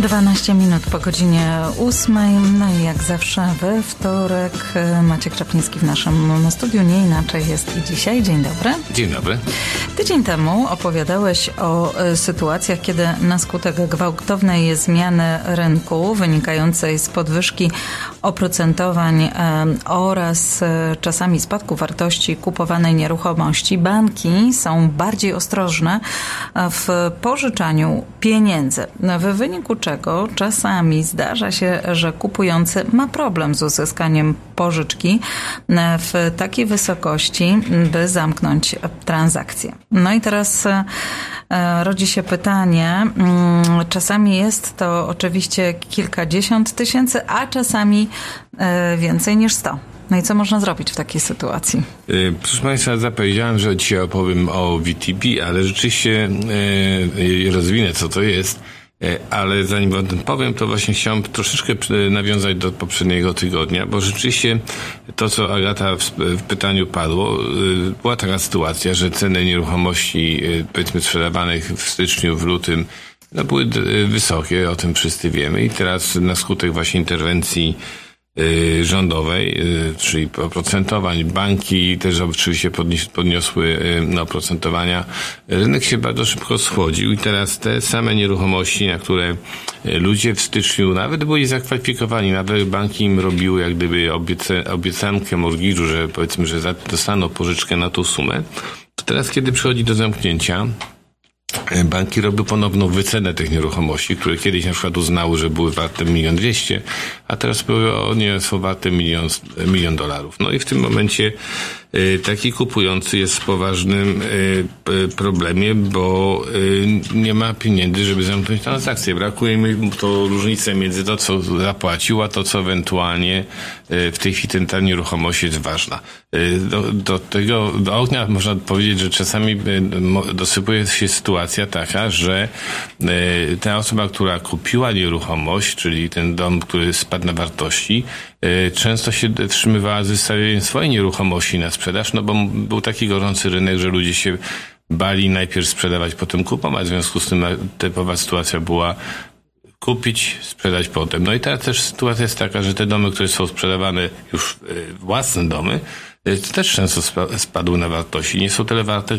12 minut po godzinie 8. No i jak zawsze we wtorek e, Maciek Czapliński w naszym studiu. Nie inaczej jest i dzisiaj. Dzień dobry. Dzień dobry. Tydzień temu opowiadałeś o e, sytuacjach, kiedy na skutek gwałtownej zmiany rynku wynikającej z podwyżki oprocentowań e, oraz czasami spadku wartości kupowanej nieruchomości, banki są bardziej ostrożne w pożyczaniu pieniędzy. W wyniku czego czasami zdarza się, że kupujący ma problem z uzyskaniem pożyczki w takiej wysokości, by zamknąć transakcję. No i teraz e, rodzi się pytanie, mm, czasami jest to oczywiście kilkadziesiąt tysięcy, a czasami e, więcej niż sto. No i co można zrobić w takiej sytuacji? E, proszę Państwa, zapowiedziałem, że dzisiaj opowiem o VTP, ale rzeczywiście rozwinę, co to jest. E, ale zanim o tym powiem, to właśnie chciałem troszeczkę nawiązać do poprzedniego tygodnia, bo rzeczywiście to, co Agata w, pytaniu padło, e, była taka sytuacja, że ceny nieruchomości, e, powiedzmy, sprzedawanych w styczniu, w lutym, no, były wysokie, o tym wszyscy wiemy i teraz na skutek właśnie interwencji rządowej, y, czyli oprocentowań. Banki też oczywiście podniosły y, no, oprocentowania. Rynek się bardzo szybko schodził i teraz te same nieruchomości, na które ludzie w styczniu nawet byli zakwalifikowani, nawet banki im robiły jak gdyby obiecankę mortgage'u, że powiedzmy, że dostaną pożyczkę na tą sumę, to teraz kiedy przychodzi do zamknięcia, banki robią ponowną wycenę tych nieruchomości, które kiedyś na przykład uznały, że były warte milion dwieście, a teraz powiedzą, nie są warte milion, milion dolarów. No i w tym momencie taki kupujący jest w poważnym y, problemie, bo y, nie ma pieniędzy, żeby zamknąć transakcję. Brakuje mi to różnicę między to, co zapłacił, a to, co ewentualnie w tej chwili ta nieruchomość jest ważna. Do, do tego, do ognia można powiedzieć, że czasami dosypuje się sytuacja taka, że ta osoba, która kupiła nieruchomość, czyli ten dom, który spadł na wartości, często się wstrzymywała z wystawieniem swojej nieruchomości na sprzedaż, no bo był taki gorący rynek, że ludzie się bali najpierw sprzedawać, potem kupować. W związku z tym typowa sytuacja była kupić, sprzedać potem. No i teraz też sytuacja jest taka, że te domy, które są sprzedawane już e, własne domy, e, też często spadły na wartości. Nie są tyle warte,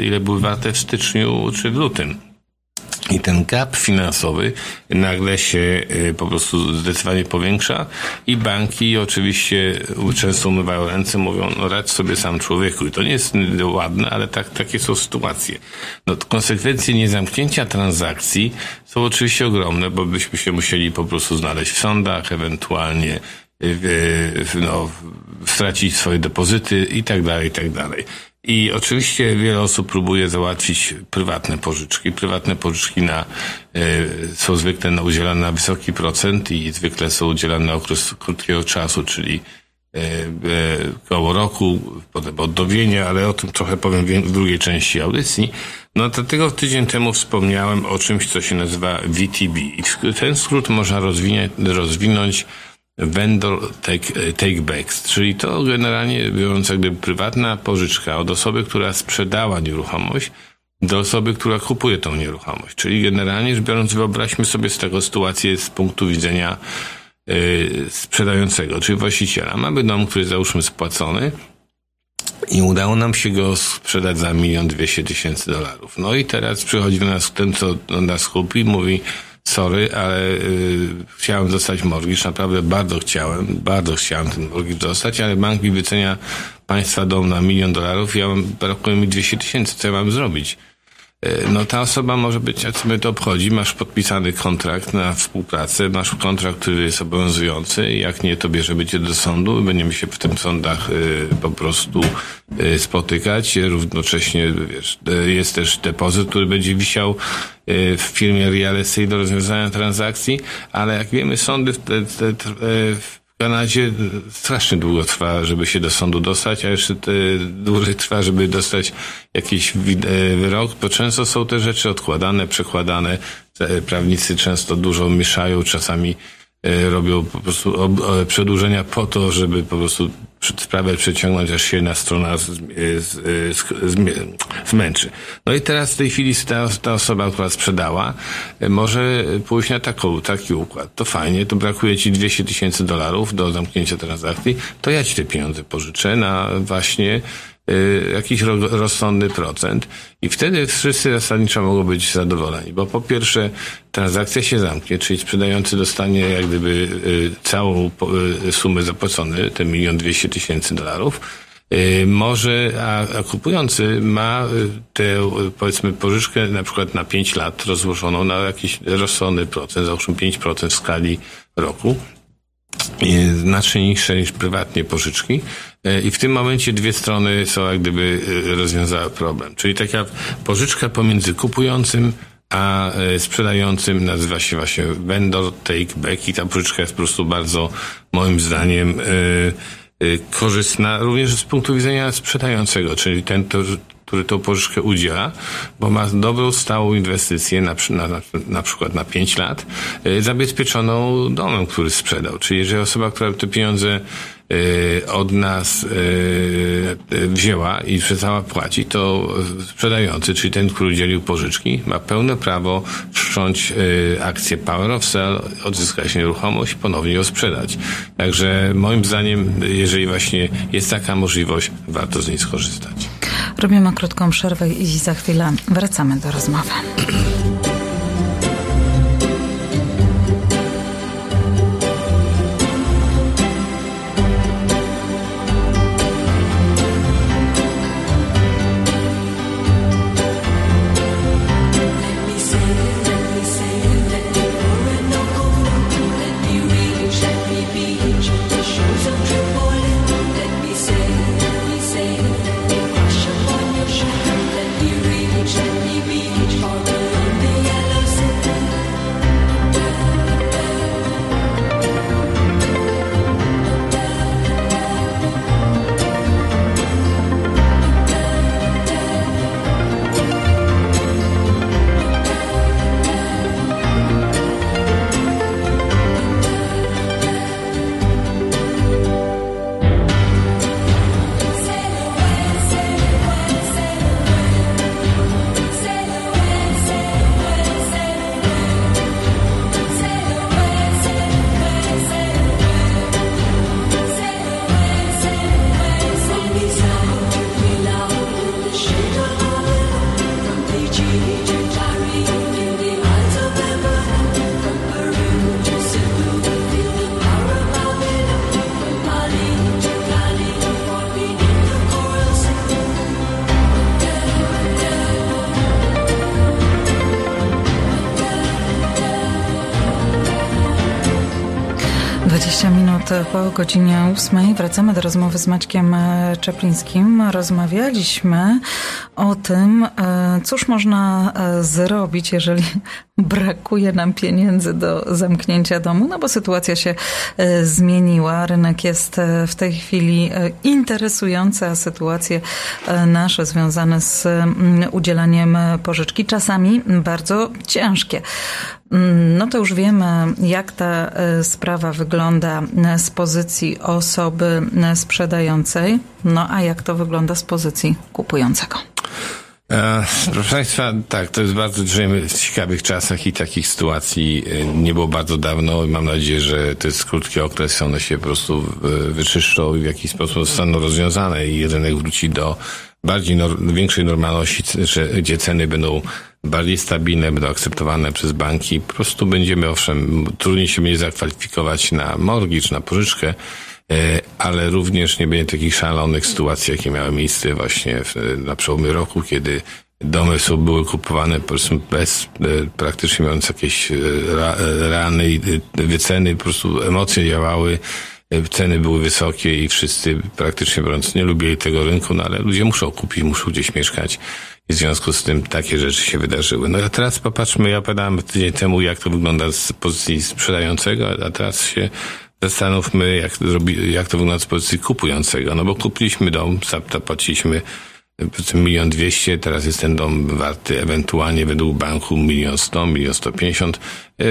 ile były warte w styczniu czy w lutym. I ten gap finansowy nagle się y, po prostu zdecydowanie powiększa i banki oczywiście często umywają ręce, mówią, no radź sobie sam człowieku. I to nie jest ładne, ale tak, takie są sytuacje. No, konsekwencje niezamknięcia transakcji są oczywiście ogromne, bo byśmy się musieli po prostu znaleźć w sądach, ewentualnie no, stracić swoje depozyty i tak dalej, i tak dalej. I oczywiście wiele osób próbuje załatwić prywatne pożyczki. Prywatne pożyczki na, y, są zwykle na, udzielane na wysoki procent i zwykle są udzielane na okres krótkiego czasu, czyli y, y, koło roku, potem odnowienie, ale o tym trochę powiem w drugiej części audycji. No dlatego tydzień temu wspomniałem o czymś, co się nazywa VTB. I ten skrót można rozwinąć vendor take, take backs, czyli to generalnie biorąc jakby prywatna pożyczka od osoby, która sprzedała nieruchomość do osoby, która kupuje tą nieruchomość. Czyli generalnie rzecz biorąc, wyobraźmy sobie z tego sytuację z punktu widzenia yy, sprzedającego, czyli właściciela. Mamy dom, który jest załóżmy spłacony i udało nam się go sprzedać za milion dwieście tysięcy dolarów. No i teraz przychodzi do nas ten, co nas kupi, mówi, sorry, ale y, chciałem dostać mortgage, naprawdę bardzo chciałem, bardzo chciałem ten mortgage dostać, ale bank mi wycenia państwa dom na milion dolarów ja mam, brakuje mi 200 tysięcy, co ja mam zrobić? E, no ta osoba może być, jak sobie to obchodzi, masz podpisany kontrakt na współpracę, masz kontrakt, który jest obowiązujący, jak nie, to bierze bycie do sądu, będziemy się w tym sądach y, po prostu y, spotykać, równocześnie wiesz, jest też depozyt, który będzie wisiał w firmie real estate do rozwiązania transakcji, ale jak wiemy, sądy w, te, te, te, w w Kanadzie strasznie długo trwa, żeby się do sądu dostać, a jeszcze dłużej trwa, żeby dostać jakiś e, wyrok, bo często są te rzeczy odkładane, przekładane. Prawnicy często dużo mieszają, czasami e, robią po prostu przedłużenia po to, żeby po prostu sprawę przeciągnąć, aż się jedna strona z, z, z, zmęczy. No i teraz w tej chwili ta, ta osoba, która sprzedała, może pójść na taką, taki układ. To fajnie, to brakuje ci 200 tysięcy dolarów do zamknięcia transakcji, to ja ci te pieniądze pożyczę na właśnie jakiś rozsądny procent. I wtedy wszyscy zasadniczo mogą być zadowoleni, bo po pierwsze transakcja się zamknie, czyli sprzedający dostanie jak gdyby y, całą y, sumę zapłacony, ten milion dwieście tysięcy dolarów, może, a, a, kupujący ma tę, powiedzmy, pożyczkę na przykład na 5 lat rozłożoną na jakiś rozsądny procent, załóżmy 5% w skali roku, znacznie niższe niż prywatnie pożyczki i w tym momencie dwie strony są jak gdyby e, rozwiązały problem. Czyli taka pożyczka pomiędzy kupującym a e, sprzedającym nazywa się właśnie vendor take back i ta pożyczka jest po prostu bardzo moim zdaniem korzystna również z punktu widzenia sprzedającego, czyli ten, który tą pożyczkę udziela, bo ma dobrą, stałą inwestycję, na, na, na przykład na 5 lat, zabezpieczoną domem, który sprzedał. Czyli jeżeli osoba, która te pieniądze od nas y, wzięła i przestała płacić, to sprzedający, czyli ten, który udzielił pożyczki, ma pełne prawo wszcząć akcję Power of Sell, odzyskać nieruchomość, ponownie ją sprzedać. Także moim zdaniem, jeżeli właśnie jest taka możliwość, warto z niej skorzystać. Robimy krótką przerwę i za chwilę wracamy do rozmowy. 20 minut po godzinie 8 wracamy do rozmowy z Maćkiem e, Czaplińskim. Rozmawialiśmy o tym, e, cóż można e, zrobić, jeżeli brakuje nam pieniędzy do zamknięcia domu, no bo sytuacja się zmieniła. Rynek jest w tej chwili interesujący, a sytuacje nasze związane z udzielaniem pożyczki czasami bardzo ciężkie. Mm, no to już wiemy, jak ta e, sprawa wygląda e, z pozycji osoby e, sprzedającej, no a jak to wygląda z pozycji kupującego. Proszę Państwa, tak, to jest bardzo, żyjemy w ciekawych czasach i takich sytuacji nie było bardzo dawno. Mam nadzieję, że to jest krótki okres, one się po prostu wyczyszczą i w jakiś sposób zostaną rozwiązane i rynek wróci do bardziej większej normalności, gdzie ceny będą bardziej stabilne, będą akceptowane przez banki. Po prostu będziemy, owszem, trudniej się będzie zakwalifikować na mortgage, na pożyczkę, e, ale również nie będzie takich szalonych sytuacji, jakie miały miejsce właśnie na przełomie roku, kiedy domy są, były kupowane po prostu bez, e, praktycznie mając jakieś e, realne wyceny, po prostu emocje działały, ceny były wysokie i wszyscy praktycznie biorąc nie lubili tego rynku, no ale ludzie muszą kupić, muszą gdzieś mieszkać. I w związku z tym takie rzeczy się wydarzyły. No a teraz popatrzmy, ja opowiadałem tydzień temu, jak to wygląda z pozycji sprzedającego, a teraz się zastanówmy, jak, jak to wygląda z pozycji kupującego. No bo kupiliśmy dom, zapłaciliśmy milion dwieście, teraz jest ten dom warty ewentualnie według banku milion sto, milion sto pięćdziesiąt. E,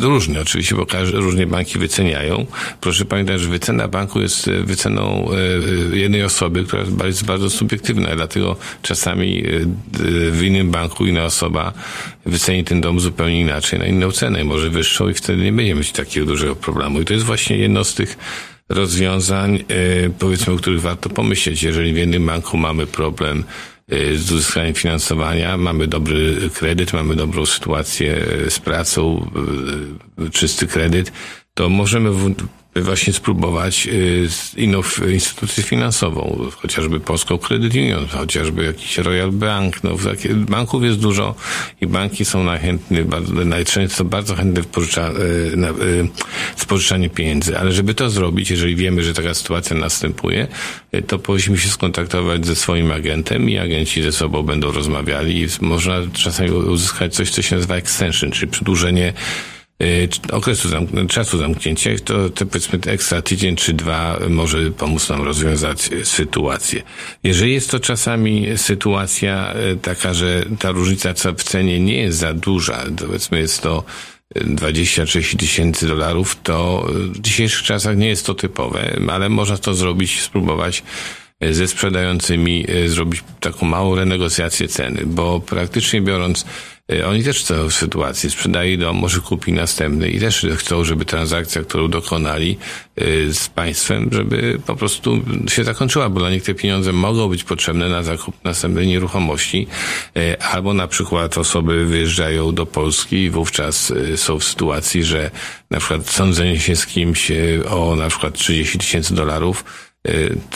różnie oczywiście, bo każde, różnie banki wyceniają. Proszę pamiętać, że wycena banku jest wyceną jednej osoby, która jest bardzo subiektywna, dlatego czasami w innym banku inna osoba wyceni ten dom zupełnie inaczej, na inną cenę, może wyższą i wtedy nie będzie mieć takiego dużego problemu. I to jest właśnie jedno z tych rozwiązań, e, powiedzmy, o których warto pomyśleć. Jeżeli w jednym banku mamy problem e, z uzyskaniem finansowania, mamy dobry kredyt, mamy dobrą sytuację z pracą, e, czysty kredyt, to możemy właśnie spróbować y, inną instytucję finansową, chociażby Polską Credit Union, chociażby jakiś Royal Bank. No, banków jest dużo i banki są najchętniej, najczęściej bardzo chętne w, pożycza, y, na, y, w pożyczaniu pieniędzy. Ale żeby to zrobić, jeżeli wiemy, że taka sytuacja następuje, to powinniśmy się skontaktować ze swoim agentem i agenci ze sobą będą rozmawiali i można czasami uzyskać coś, co się nazywa extension, czyli przedłużenie okresu zamk- czasu zamknięcia, to, to powiedzmy ekstra tydzień czy dwa może pomóc nam rozwiązać y, sytuację. Jeżeli jest to czasami sytuacja y, taka, że ta różnica w cenie nie jest za duża, powiedzmy jest to 20-30 tysięcy dolarów, to w dzisiejszych czasach nie jest to typowe, ale można to zrobić, spróbować ze sprzedającymi zrobić taką małą renegocjację ceny, bo praktycznie biorąc oni też chcą sytuację, sprzedaje dom, może kupi następny i też chcą, żeby transakcja, którą dokonali e, z państwem, żeby po prostu się zakończyła, bo dla nich te pieniądze mogą być potrzebne na zakup następnej nieruchomości, e, albo na przykład osoby wyjeżdżają do Polski i wówczas są w sytuacji, że na przykład sądzenie się z kimś o na przykład 30 tysięcy dolarów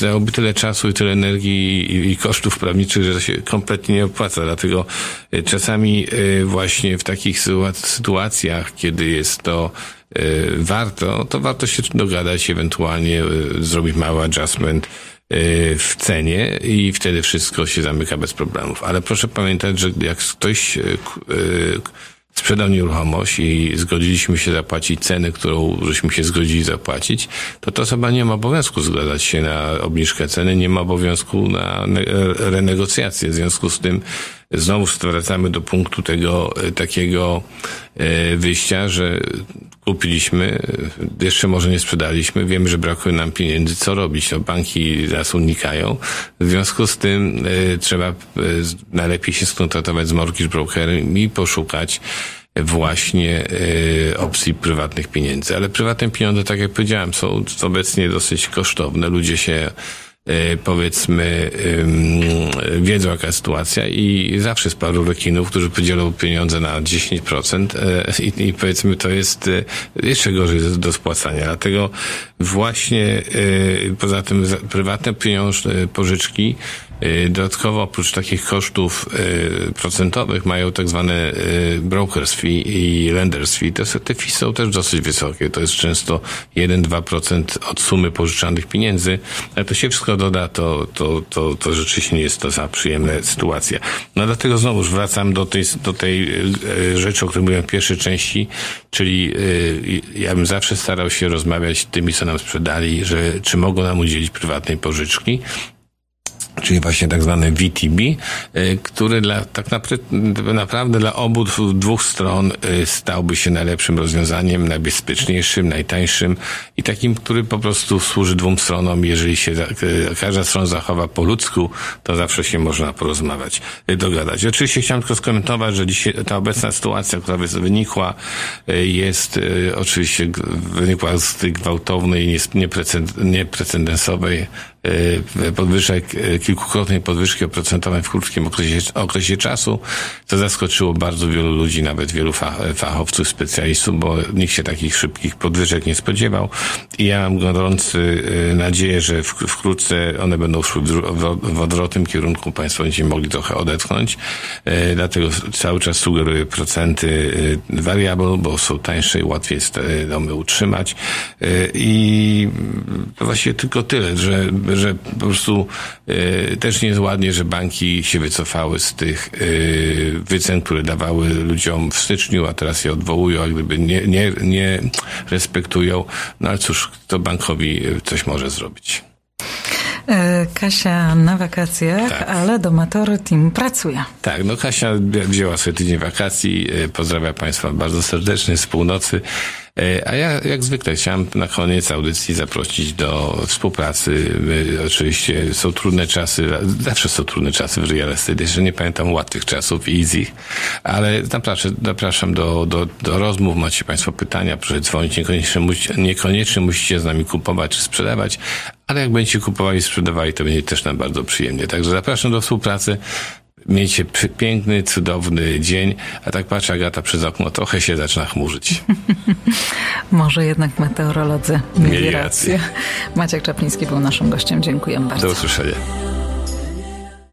dałoby tyle czasu i tyle energii i, kosztów prawniczych, że to się kompletnie nie opłaca. Dlatego y, czasami y, właśnie w takich sytuacjach, kiedy jest to y, warto, to warto się dogadać, ewentualnie zrobić mały adjustment w cenie i wtedy wszystko się zamyka bez problemów. Ale proszę pamiętać, że jak ktoś sprzedał nieruchomość i zgodziliśmy się zapłacić cenę, którą żeśmy się zgodzili zapłacić, to ta osoba nie ma obowiązku zgadzać się na obniżkę ceny, nie ma obowiązku na renegocjację. W związku z tym znowu wracamy do punktu tego e, takiego e, wyjścia, że kupiliśmy, jeszcze może nie sprzedaliśmy, wiemy, że brakuje nam pieniędzy, co robić? No, banki nas unikają. W związku z tym trzeba najlepiej się skontaktować z mortgage brokerem i poszukać właśnie y, opcji prywatnych pieniędzy. Ale prywatne pieniądze, tak jak powiedziałem, są obecnie dosyć kosztowne. Ludzie się E, powiedzmy wiedzą jaka jest sytuacja i zawsze jest paru rekinów, którzy podzielą pieniądze na 10% e, i, i powiedzmy to jest e, jeszcze gorzej do spłacania. Dlatego właśnie poza tym prywatne pieniądze, pożyczki Y, dodatkowo oprócz takich kosztów y, procentowych mają tak zwane y, brokers fee i lenders fee. Te, te fee są też dosyć wysokie. To jest często 1-2% od sumy pożyczanych pieniędzy. Ale to się wszystko doda, to, to, to, to rzeczywiście nie jest to za przyjemna sytuacja. No dlatego znowu wracam do tej, do tej rzeczy, o której mówiłem w pierwszej części, czyli ja bym zawsze starał się rozmawiać z tymi, co nam sprzedali, że czy mogą nam udzielić prywatnej pożyczki, czyli właśnie tak zwany VTB, y, który dla, tak naprawdę dla obu dwóch stron y, stałby się najlepszym rozwiązaniem, najbezpieczniejszym, najtańszym i takim, który po prostu służy dwóm stronom. Jeżeli się y, każda strona zachowa po ludzku, to zawsze się można porozmawiać, dogadać. Oczywiście chciałem tylko skomentować, że dzisiaj ta obecna sytuacja, która wynikła, jest oczywiście wynikła z tej gwałtownej, nieprecedensowej podwyżek, e, kilkukrotnej podwyżki oprocentowej w krótkim okresie, okresie czasu, to zaskoczyło bardzo wielu ludzi, nawet wielu fachowców, specjalistów, bo nikt się takich szybkich podwyżek nie spodziewał. I ja mam gorący e, nadzieję, że wkrótce one będą szły w odwrotnym kierunku, Państwo będziecie mogli trochę odetchnąć. Dlatego cały czas sugeruję procenty variable, bo są tańsze i łatwiej jest domy utrzymać. I właściwie tylko tyle, że że po prostu y, też nie jest ładnie, że banki się wycofały z tych y, wycen, które dawały ludziom w styczniu, a teraz je odwołują, a gdyby nie, nie, nie respektują. No ale cóż, to bankowi coś może zrobić. E, Kasia na wakacjach, Tak. ale do Matory Team pracuje. Tak, no Kasia wzięła sobie tydzień wakacji. E, Pozdrawiam Państwa bardzo serdecznie z północy. E, A ja jak zwykle chciałem na koniec audycji zaprosić do współpracy. E, Oczywiście są trudne czasy, zawsze są trudne czasy w real estate. Jeszcze nie pamiętam łatwych czasów, easy, ale zapraszam, zapraszam do, do, do rozmów. Macie Państwo pytania, proszę dzwonić. Niekoniecznie, niekoniecznie musicie z nami kupować czy sprzedawać, ale jak będziecie kupowali i sprzedawali, to będzie też nam bardzo przyjemnie. Także zapraszam do współpracy. Miejcie piękny, cudowny dzień, a tak patrzę Agata przez okno, trochę się zaczyna chmurzyć. Może jednak meteorolodzy mieli, Mieli rację. rację. Maciek Czapliński był naszym gościem. Dziękuję bardzo. Do usłyszenia.